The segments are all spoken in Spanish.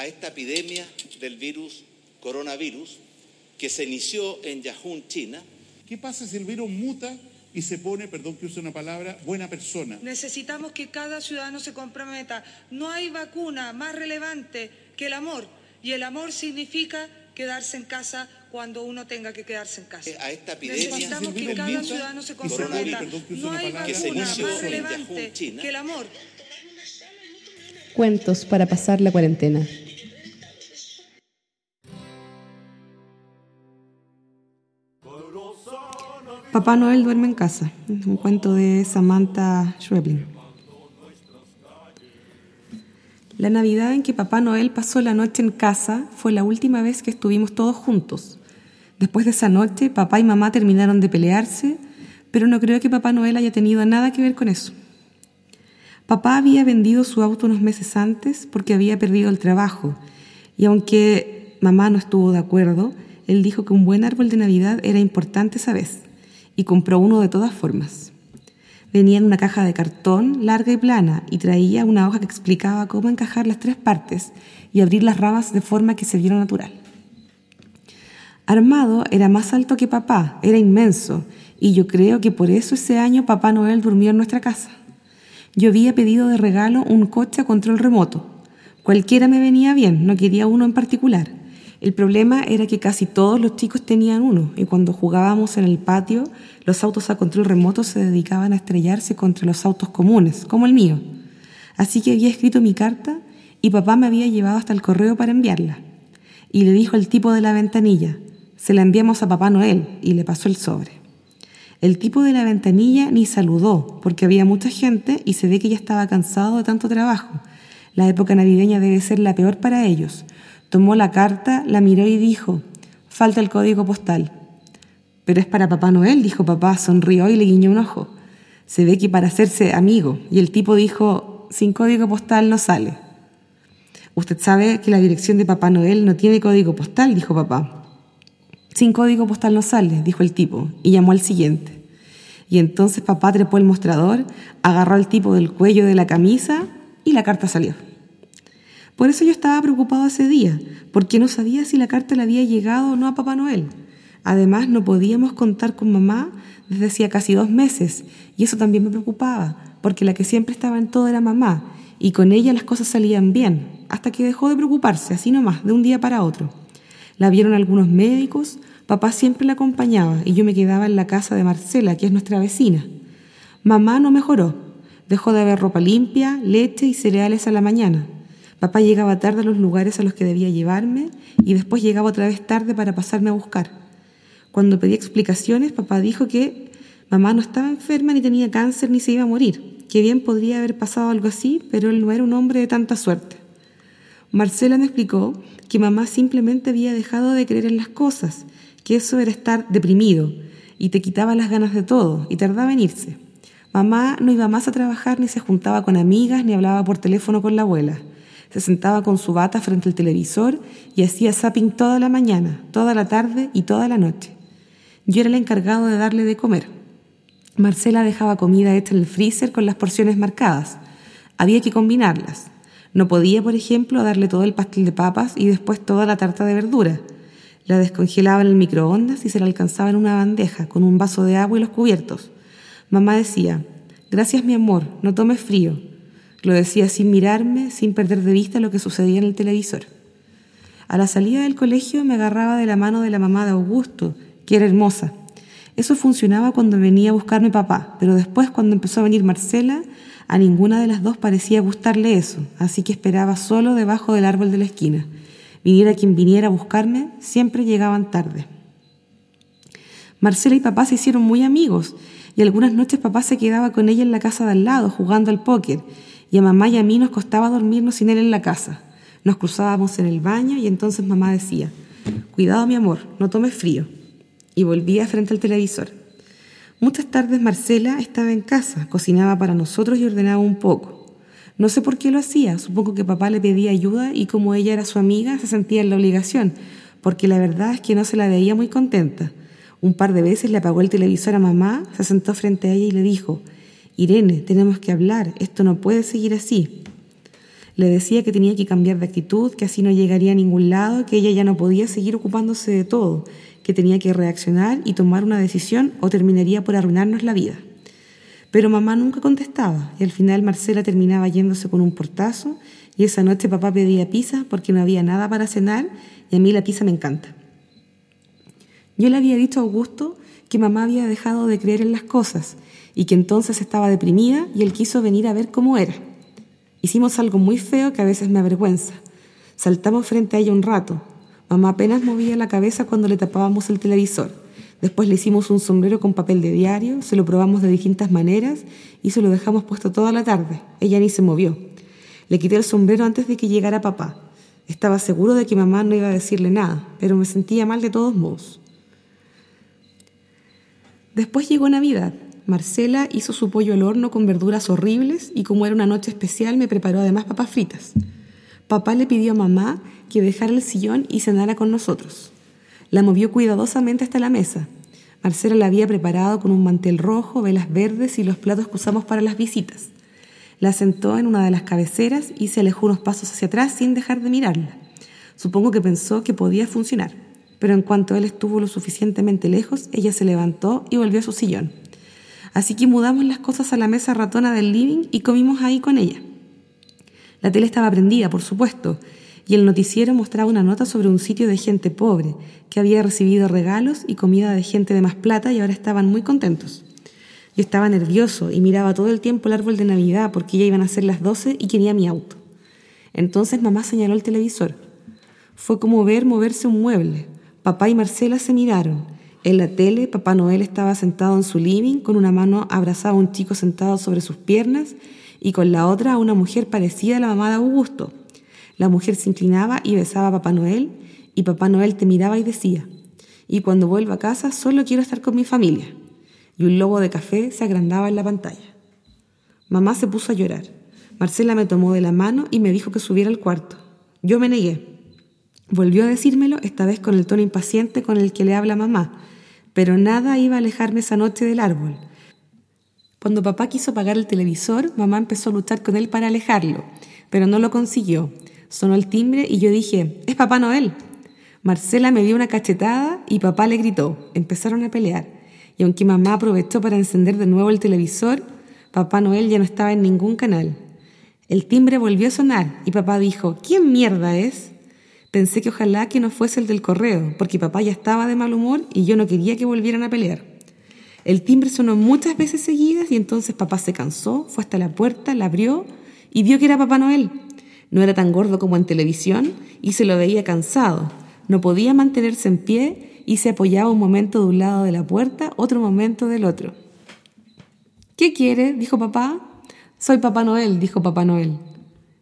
a esta epidemia del virus coronavirus que se inició en Yahoo, China. ¿Qué pasa si el virus muta y se pone, perdón que use una palabra, buena persona? Necesitamos que cada ciudadano se comprometa. No hay vacuna más relevante que el amor. Y el amor significa quedarse en casa cuando uno tenga que quedarse en casa. A esta epidemia Necesitamos que cada ciudadano se comprometa. perdón que use No una hay palabra, que se vacuna más relevante que el amor. Cuentos para pasar la cuarentena. Papá Noel duerme en casa, un cuento de Samantha Schweblin. La Navidad en que Papá Noel pasó la noche en casa fue la última vez que estuvimos todos juntos. Después de esa noche, papá y mamá terminaron de pelearse, pero no creo que Papá Noel haya tenido nada que ver con eso. Papá había vendido su auto unos meses antes porque había perdido el trabajo, y aunque mamá no estuvo de acuerdo, él dijo que un buen árbol de Navidad era importante esa vez, y compró uno de todas formas. Venía en una caja de cartón larga y plana y traía una hoja que explicaba cómo encajar las tres partes y abrir las ramas de forma que se viera natural. Armado era más alto que papá, era inmenso, y yo creo que por eso ese año Papá Noel durmió en nuestra casa. Yo había pedido de regalo un coche a control remoto. Cualquiera me venía bien, no quería uno en particular. El problema era que casi todos los chicos tenían uno y cuando jugábamos en el patio, los autos a control remoto se dedicaban a estrellarse contra los autos comunes, como el mío. Así que había escrito mi carta y papá me había llevado hasta el correo para enviarla. Y le dijo al tipo de la ventanilla, se la enviamos a Papá Noel y le pasó el sobre. El tipo de la ventanilla ni saludó porque había mucha gente y se ve que ya estaba cansado de tanto trabajo. La época navideña debe ser la peor para ellos. Tomó la carta, la miró y dijo, falta el código postal. Pero es para Papá Noel, dijo papá, sonrió y le guiñó un ojo. Se ve que para hacerse amigo. Y el tipo dijo, sin código postal no sale. Usted sabe que la dirección de Papá Noel no tiene código postal, dijo papá. Sin código postal no sale, dijo el tipo, y llamó al siguiente. Y entonces papá trepó el mostrador, agarró al tipo del cuello de la camisa y la carta salió. Por eso yo estaba preocupado ese día, porque no sabía si la carta le había llegado o no a Papá Noel. Además, no podíamos contar con mamá desde hacía casi dos meses, y eso también me preocupaba, porque la que siempre estaba en todo era mamá, y con ella las cosas salían bien, hasta que dejó de preocuparse, así nomás, de un día para otro. La vieron algunos médicos, papá siempre la acompañaba, y yo me quedaba en la casa de Marcela, que es nuestra vecina. Mamá no mejoró, dejó de haber ropa limpia, leche y cereales a la mañana. Papá llegaba tarde a los lugares a los que debía llevarme y después llegaba otra vez tarde para pasarme a buscar. Cuando pedí explicaciones, papá dijo que mamá no estaba enferma ni tenía cáncer ni se iba a morir, que bien podría haber pasado algo así, pero él no era un hombre de tanta suerte. Marcela me explicó que mamá simplemente había dejado de creer en las cosas, que eso era estar deprimido y te quitaba las ganas de todo y tardaba en irse. Mamá no iba más a trabajar ni se juntaba con amigas ni hablaba por teléfono con la abuela. Se sentaba con su bata frente al televisor y hacía zapping toda la mañana, toda la tarde y toda la noche. Yo era el encargado de darle de comer. Marcela dejaba comida hecha en el freezer con las porciones marcadas. Había que combinarlas. No podía, por ejemplo, darle todo el pastel de papas y después toda la tarta de verdura. La descongelaba en el microondas y se la alcanzaba en una bandeja con un vaso de agua y los cubiertos. Mamá decía, gracias mi amor, no tomes frío. Lo decía sin mirarme, sin perder de vista lo que sucedía en el televisor. A la salida del colegio me agarraba de la mano de la mamá de Augusto, que era hermosa. Eso funcionaba cuando venía a buscarme papá, pero después cuando empezó a venir Marcela, a ninguna de las dos parecía gustarle eso, así que esperaba solo debajo del árbol de la esquina. Viniera quien viniera a buscarme, siempre llegaban tarde. Marcela y papá se hicieron muy amigos y algunas noches papá se quedaba con ella en la casa de al lado jugando al póker y a mamá y a mí nos costaba dormirnos sin él en la casa. Nos cruzábamos en el baño y entonces mamá decía, cuidado mi amor, no tomes frío. Y volvía frente al televisor. Muchas tardes Marcela estaba en casa, cocinaba para nosotros y ordenaba un poco. No sé por qué lo hacía, supongo que papá le pedía ayuda y como ella era su amiga se sentía en la obligación, porque la verdad es que no se la veía muy contenta. Un par de veces le apagó el televisor a mamá, se sentó frente a ella y le dijo, Irene, tenemos que hablar, esto no puede seguir así. Le decía que tenía que cambiar de actitud, que así no llegaría a ningún lado, que ella ya no podía seguir ocupándose de todo, que tenía que reaccionar y tomar una decisión o terminaría por arruinarnos la vida. Pero mamá nunca contestaba y al final Marcela terminaba yéndose con un portazo y esa noche papá pedía pizza porque no había nada para cenar y a mí la pizza me encanta. Yo le había dicho a Augusto que mamá había dejado de creer en las cosas y que entonces estaba deprimida y él quiso venir a ver cómo era. Hicimos algo muy feo que a veces me avergüenza. Saltamos frente a ella un rato. Mamá apenas movía la cabeza cuando le tapábamos el televisor. Después le hicimos un sombrero con papel de diario, se lo probamos de distintas maneras y se lo dejamos puesto toda la tarde. Ella ni se movió. Le quité el sombrero antes de que llegara papá. Estaba seguro de que mamá no iba a decirle nada, pero me sentía mal de todos modos. Después llegó Navidad. Marcela hizo su pollo al horno con verduras horribles y como era una noche especial me preparó además papas fritas. Papá le pidió a mamá que dejara el sillón y cenara con nosotros. La movió cuidadosamente hasta la mesa. Marcela la había preparado con un mantel rojo, velas verdes y los platos que usamos para las visitas. La sentó en una de las cabeceras y se alejó unos pasos hacia atrás sin dejar de mirarla. Supongo que pensó que podía funcionar, pero en cuanto él estuvo lo suficientemente lejos, ella se levantó y volvió a su sillón. Así que mudamos las cosas a la mesa ratona del living y comimos ahí con ella. La tele estaba prendida, por supuesto, y el noticiero mostraba una nota sobre un sitio de gente pobre, que había recibido regalos y comida de gente de más plata y ahora estaban muy contentos. Yo estaba nervioso y miraba todo el tiempo el árbol de Navidad porque ya iban a ser las 12 y quería mi auto. Entonces mamá señaló el televisor. Fue como ver moverse un mueble. Papá y Marcela se miraron en la tele, Papá Noel estaba sentado en su living, con una mano abrazaba a un chico sentado sobre sus piernas y con la otra a una mujer parecida a la mamá de Augusto. La mujer se inclinaba y besaba a Papá Noel y Papá Noel te miraba y decía, y cuando vuelva a casa solo quiero estar con mi familia. Y un lobo de café se agrandaba en la pantalla. Mamá se puso a llorar. Marcela me tomó de la mano y me dijo que subiera al cuarto. Yo me negué. Volvió a decírmelo, esta vez con el tono impaciente con el que le habla mamá, pero nada iba a alejarme esa noche del árbol. Cuando papá quiso apagar el televisor, mamá empezó a luchar con él para alejarlo, pero no lo consiguió. Sonó el timbre y yo dije, es Papá Noel. Marcela me dio una cachetada y papá le gritó. Empezaron a pelear. Y aunque mamá aprovechó para encender de nuevo el televisor, Papá Noel ya no estaba en ningún canal. El timbre volvió a sonar y papá dijo, ¿quién mierda es? Pensé que ojalá que no fuese el del correo, porque papá ya estaba de mal humor y yo no quería que volvieran a pelear. El timbre sonó muchas veces seguidas y entonces papá se cansó, fue hasta la puerta, la abrió y vio que era Papá Noel. No era tan gordo como en televisión y se lo veía cansado. No podía mantenerse en pie y se apoyaba un momento de un lado de la puerta, otro momento del otro. ¿Qué quiere? dijo papá. Soy Papá Noel, dijo Papá Noel.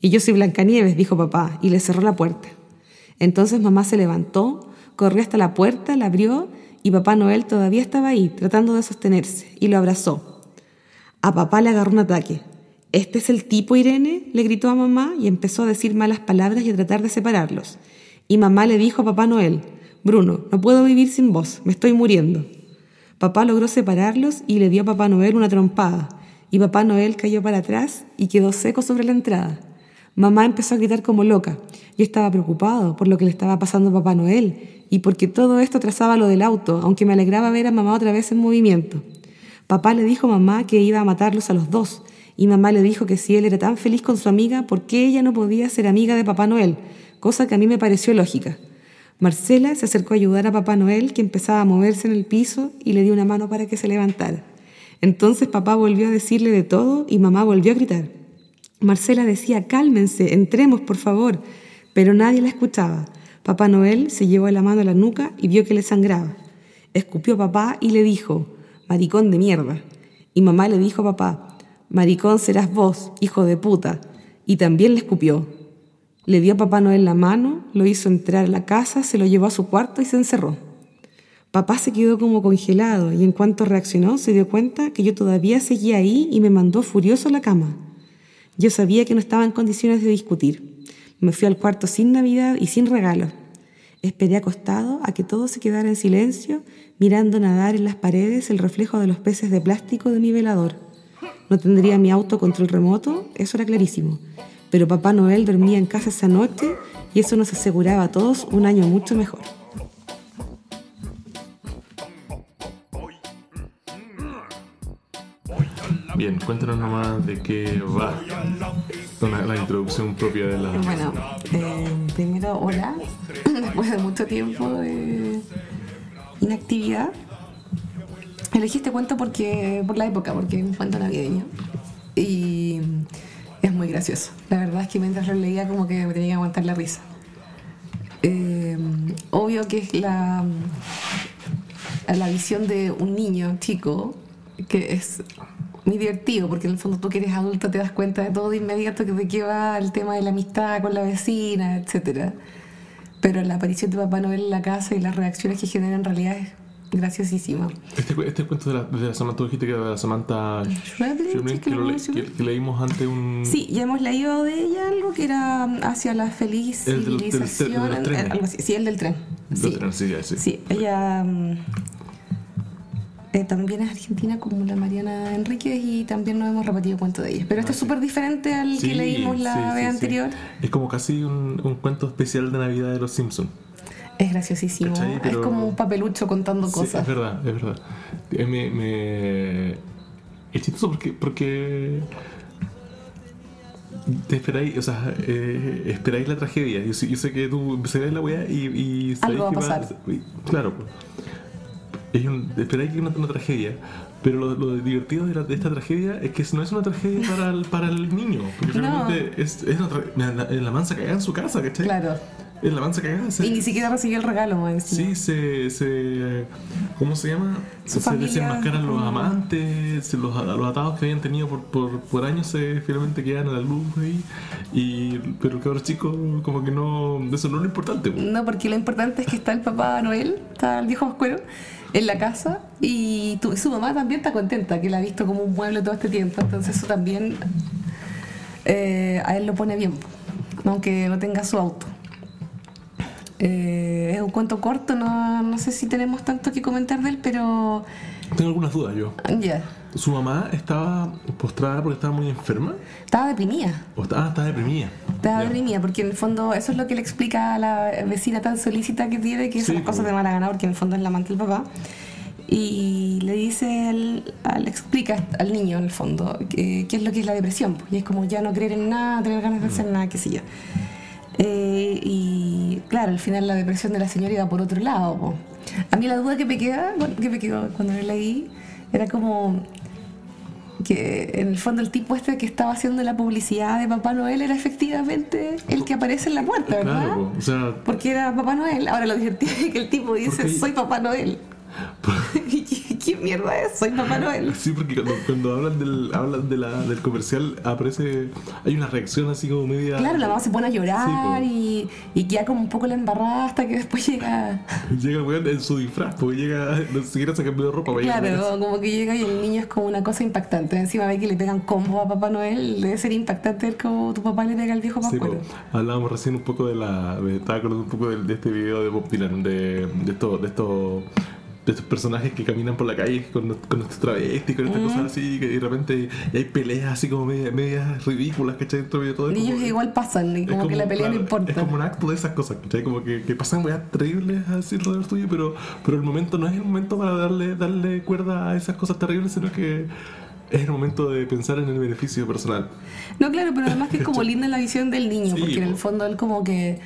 Y yo soy Blancanieves, dijo papá, y le cerró la puerta. Entonces mamá se levantó, corrió hasta la puerta, la abrió y Papá Noel todavía estaba ahí, tratando de sostenerse, y lo abrazó. A papá le agarró un ataque. ¿Este es el tipo, Irene? le gritó a mamá y empezó a decir malas palabras y a tratar de separarlos. Y mamá le dijo a Papá Noel, Bruno, no puedo vivir sin vos, me estoy muriendo. Papá logró separarlos y le dio a Papá Noel una trompada, y Papá Noel cayó para atrás y quedó seco sobre la entrada. Mamá empezó a gritar como loca. Yo estaba preocupado por lo que le estaba pasando a Papá Noel y porque todo esto trazaba lo del auto, aunque me alegraba ver a mamá otra vez en movimiento. Papá le dijo a mamá que iba a matarlos a los dos y mamá le dijo que si él era tan feliz con su amiga, ¿por qué ella no podía ser amiga de Papá Noel? Cosa que a mí me pareció lógica. Marcela se acercó a ayudar a Papá Noel, que empezaba a moverse en el piso, y le dio una mano para que se levantara. Entonces papá volvió a decirle de todo y mamá volvió a gritar. Marcela decía, cálmense, entremos, por favor, pero nadie la escuchaba. Papá Noel se llevó la mano a la nuca y vio que le sangraba. Escupió papá y le dijo, maricón de mierda. Y mamá le dijo a papá, maricón serás vos, hijo de puta. Y también le escupió. Le dio a Papá Noel la mano, lo hizo entrar a la casa, se lo llevó a su cuarto y se encerró. Papá se quedó como congelado y en cuanto reaccionó se dio cuenta que yo todavía seguía ahí y me mandó furioso a la cama. Yo sabía que no estaba en condiciones de discutir. Me fui al cuarto sin Navidad y sin regalo. Esperé acostado a que todo se quedara en silencio, mirando nadar en las paredes el reflejo de los peces de plástico de mi velador. No tendría mi auto control remoto, eso era clarísimo. pero Papá Noel dormía en casa esa noche y eso nos aseguraba a todos un año mucho mejor. Bien, cuéntanos nomás de qué va la, introducción propia de la... Bueno, eh, primero, hola, después de mucho tiempo de inactividad. Elegí este cuento porque, por la época, porque es un cuento navideño. Y es muy gracioso. La verdad es que mientras lo leía como que me tenía que aguantar la risa. Eh, obvio que es la, la visión de un niño chico que es muy divertido porque en el fondo tú que eres adulto te das cuenta de todo de inmediato que de qué va el tema de la amistad con la vecina, etcétera. Pero la aparición de Papá Noel en la casa y las reacciones que genera en realidad es graciosísima. Este, este cuento de la, de la Samantha, tú dijiste que era de la Samantha sí, que, le- que- que leímos ante un... Sí, ya hemos leído de ella algo que era hacia la feliz El del- del- del- civilización, de los trenes. algo así. Sí, el del tren. Sí. sí, ya, sí. Sí, ella mm, eh, también es argentina como la Mariana Enríquez y también nos hemos repetido cuento de ella. Pero este es súper diferente al Sí, que leímos la sí, vez anterior. Es como casi un, un cuento especial de Navidad de los Simpsons. Es graciosísimo. Es como un papelucho contando cosas. es verdad, es verdad. Eh, me, me- Es chistoso porque, porque te esperáis, o sea, eh, esperáis la tragedia. Yo, sé- yo sé que tú empezarías la weá y, y sabéis Algo va a pasar. Claro, pues. Es un- esperáis que una, una tragedia. Pero lo, lo divertido de, la- de esta tragedia es que no es una tragedia para el, para el niño. Porque No. realmente es, es una la, la- mansa cagada en su casa, ¿cachai? Claro. Es la mansa cagada. se- Y ni siquiera recibió el regalo, encima. Sí, se, se. ¿Cómo se llama? Su se desenmascaran los amantes, los, los atados que habían tenido por, por, por años se finalmente quedan a la luz ahí. Y, pero el cabrón chico, como que no. Eso no es lo importante. po. No, porque lo importante es que está el papá Noel, está el viejo Pascuero, en la casa y tu- su mamá también está contenta, que la ha visto como un mueble todo este tiempo. Entonces eso también eh, a él lo pone bien, aunque no tenga su auto. Eh, es un cuento corto, no, no sé si tenemos tanto que comentar de él, pero Tengo algunas dudas yo. ya. ¿Su mamá estaba postrada porque estaba muy enferma? Estaba deprimida. ¿O estaba, ah, estaba deprimida? Estaba deprimida, porque en el fondo eso es lo que le explica a la vecina tan solícita que tiene, que Sí, son las cosas de mala gana, porque en el fondo es la amante del papá. Y le dice, al, al- explica al niño en el fondo qué es lo que es la depresión. Y es como ya no creer en nada, tener ganas de hacer Mm. nada, qué sé yo. Eh, y claro, al final la depresión de la señora iba por otro lado. po. A mí la duda que me queda, bueno, que me quedó cuando lo leí, era como que en el fondo el tipo este que estaba haciendo la publicidad de Papá Noel era efectivamente el que aparece en la puerta, ¿verdad? Claro, o sea, Porque era Papá Noel. Ahora lo divertido es que el tipo dice, soy Papá Noel. ¿Y qué, mierda es? Soy Papá Noel. Sí, porque cuando, cuando hablan, del, hablan de la, del comercial aparece. Hay una reacción así como media. Claro, la mamá se pone a llorar Sí, y, y queda como un poco la embarrada hasta que después llega... Llega weón en su disfraz, porque llega. Ni siquiera se cambió de ropa para Claro, como que llega y el niño es como una cosa impactante. Encima ve que le pegan combo a Papá Noel. Debe ser impactante ver como tu papá le pega al viejo Sí, Pascuero. po. hablábamos recién un poco de la. Estaba acordando un poco de, de este video de Bob Dylan, de, de estos. De estos de estos personajes que caminan por la calle con, con estos travestis, con estas cosas así, que de repente y hay peleas así como medias, medias ridículas, ¿cachai? Dentro de todo. como- igual pasan y como, que la pelea no importa. Es como un acto de esas cosas, ¿cachai? Como que, que pasan weas terribles así alrededor tuyo, pero, pero el momento no es el momento para darle, darle cuerda a esas cosas terribles, sino que es el momento de pensar en el beneficio personal. No, claro, pero además que es como linda la visión del niño, Sí, porque en el fondo él como que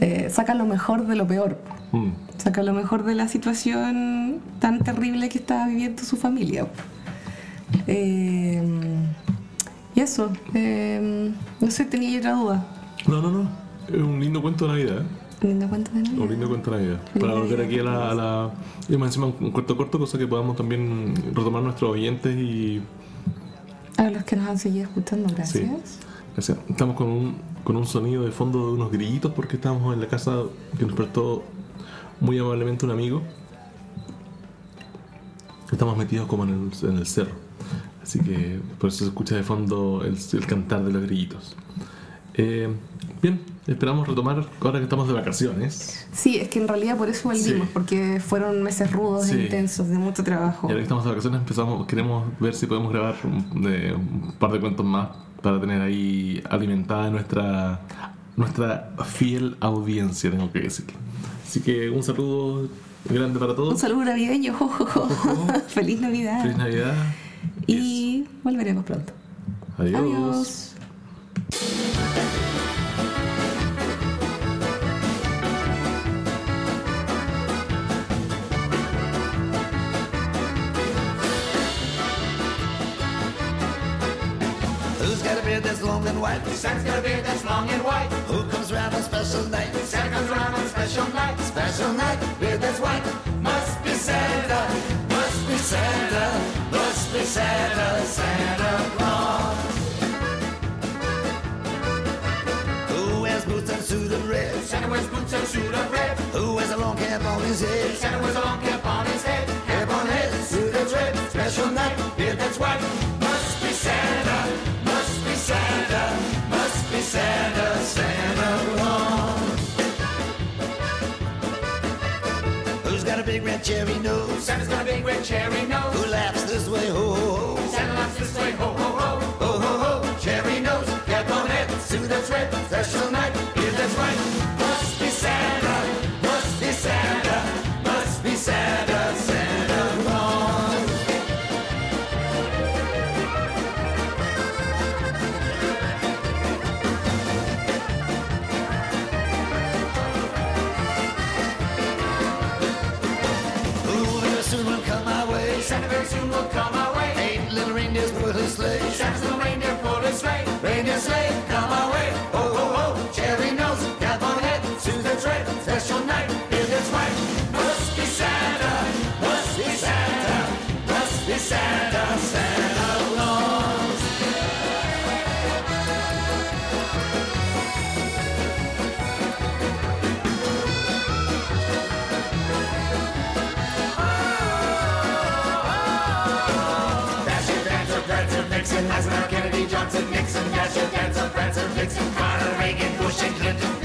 eh, saca lo mejor de lo peor. Mm. Saca lo mejor de la situación tan terrible que estaba viviendo su familia. Eh, y eso, eh, no sé, tenía otra duda. No, no, no. Es un lindo cuento de Navidad. ¿eh? Lindo cuento de Navidad. Un lindo cuento de Navidad. Para volver aquí a la. A la y más encima un cuento corto, cosa que podamos también retomar nuestros oyentes y. A los que nos han seguido escuchando, gracias. Sí. Gracias. Estamos con un, con un sonido de fondo de unos grillitos porque estamos en la casa que nos prestó muy amablemente un amigo. Estamos metidos como en el, en el cerro. Así que por eso se escucha de fondo el, el cantar de los grillitos. Eh, bien, esperamos retomar ahora que estamos de vacaciones. Sí, es que en realidad por eso volvimos, Sí. porque fueron meses rudos Sí. e intensos, de mucho trabajo. Y ahora que estamos de vacaciones empezamos, queremos ver si podemos grabar un, de- un par de cuentos más para tener ahí alimentada nuestra, nuestra fiel audiencia, tengo que decirlo. Así que un saludo grande para todos. Un saludo navideño. jo, jo, jo. Feliz Navidad. Feliz Navidad. Y volveremos pronto. Adiós. Adiós. Beard that's long and white? Santa's got a beard that's long and white. Who comes round on special night? Santa comes around on special night. Special night, beard that's white. Must be Santa. Must be Santa, must be Santa, Santa Claus. Who wears boots and suit of red? Santa wears boots and suit of red. Who wears a long cap on his head? Santa wears a long cap on his head. Cap on head, big red cherry nose? Santa's got a big red cherry nose. Who laughs this way, ho ho ho? Santa laughs this way, ho ho ho. Ho ho ho, cherry nose, cap on head, suit that's red, special night, beard that's white. Eisenhower, Kennedy, Johnson, Nixon, Dasher, Dancer, Prancer, Vixen, Carter, Reagan, Bush, and Clinton.